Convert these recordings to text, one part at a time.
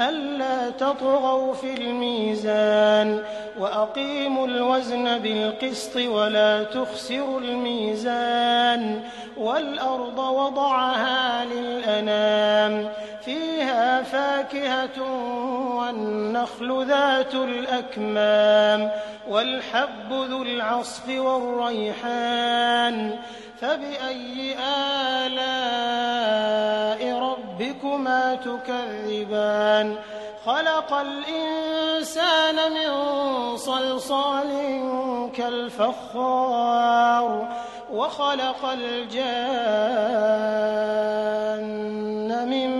ألا تطغوا في الميزان وأقيموا الوزن بالقسط ولا تخسروا الميزان والأرض وضعها للأنام فيها فاكهة والنخل ذات الأكمام والحب ذو العصف والريحان فبأي آلاء ربكما تكذبان خلق الإنسان من صلصال كالفخار وخلق الجان من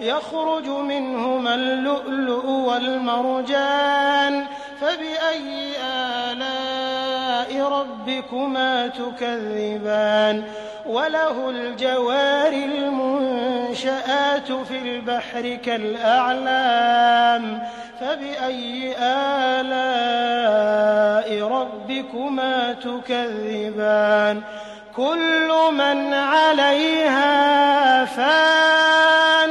يخرج منهما اللؤلؤ والمرجان فبأي آلاء ربكما تكذبان وله الجوار المنشآت في البحر كالأعلام فبأي آلاء ربكما تكذبان كل من عليها فان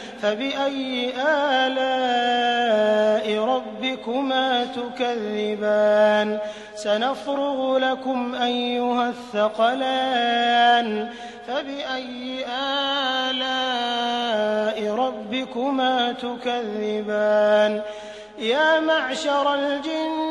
فبأي آلاء ربكما تكذبان؟ سنفرغ لكم أيها الثقلان. فبأي آلاء ربكما تكذبان؟ يا معشر الجن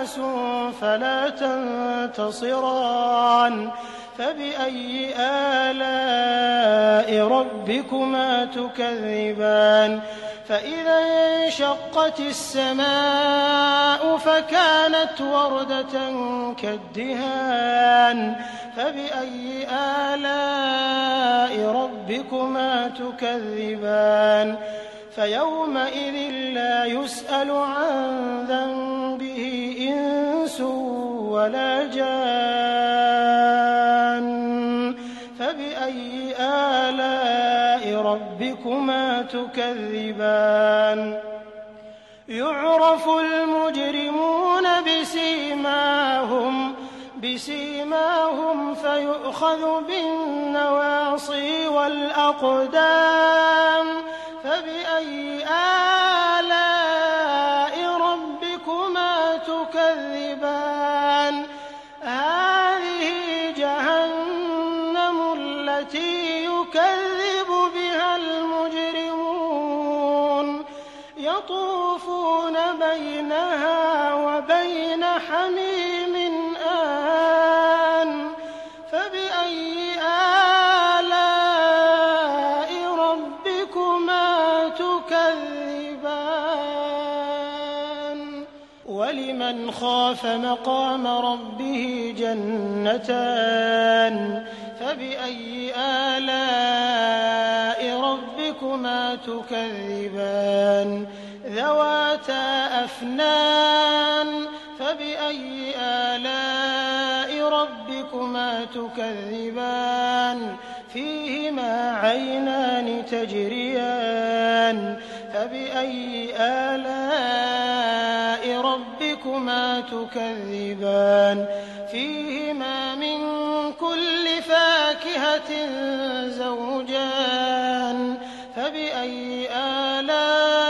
ونحاس فلا تنتصران فبأي آلاء ربكما تكذبان فإذا انشقت السماء فكانت وردة كالدهان فبأي آلاء ربكما تكذبان فيومئذ لا يسأل عن إنس ولا جان فبأي آلاء ربكما تكذبان؟ يعرف المجرمون بسيماهم بسيماهم فيؤخذ بالنواصي والأقدام. فبأي آلاء يطوفون بينها وبين حميم آن فبأي آلاء ربكما تكذبان؟ ولمن خاف مقام ربه جنتان فبأي آلاء ربكما تكذبان؟ ذواتا أفنان فبأي آلاء ربكما تكذبان؟ فيهما عينان تجريان فبأي آلاء ربكما تكذبان؟ فيهما من كل فاكهة زوجان فبأي آلاء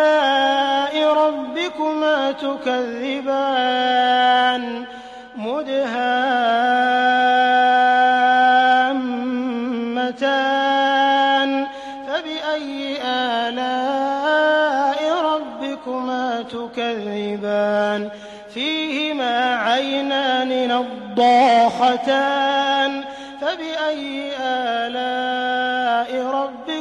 تكذبان. مدهامتان. فبأي آلاء ربكما تكذبان؟ فيهما عينان نضاختان.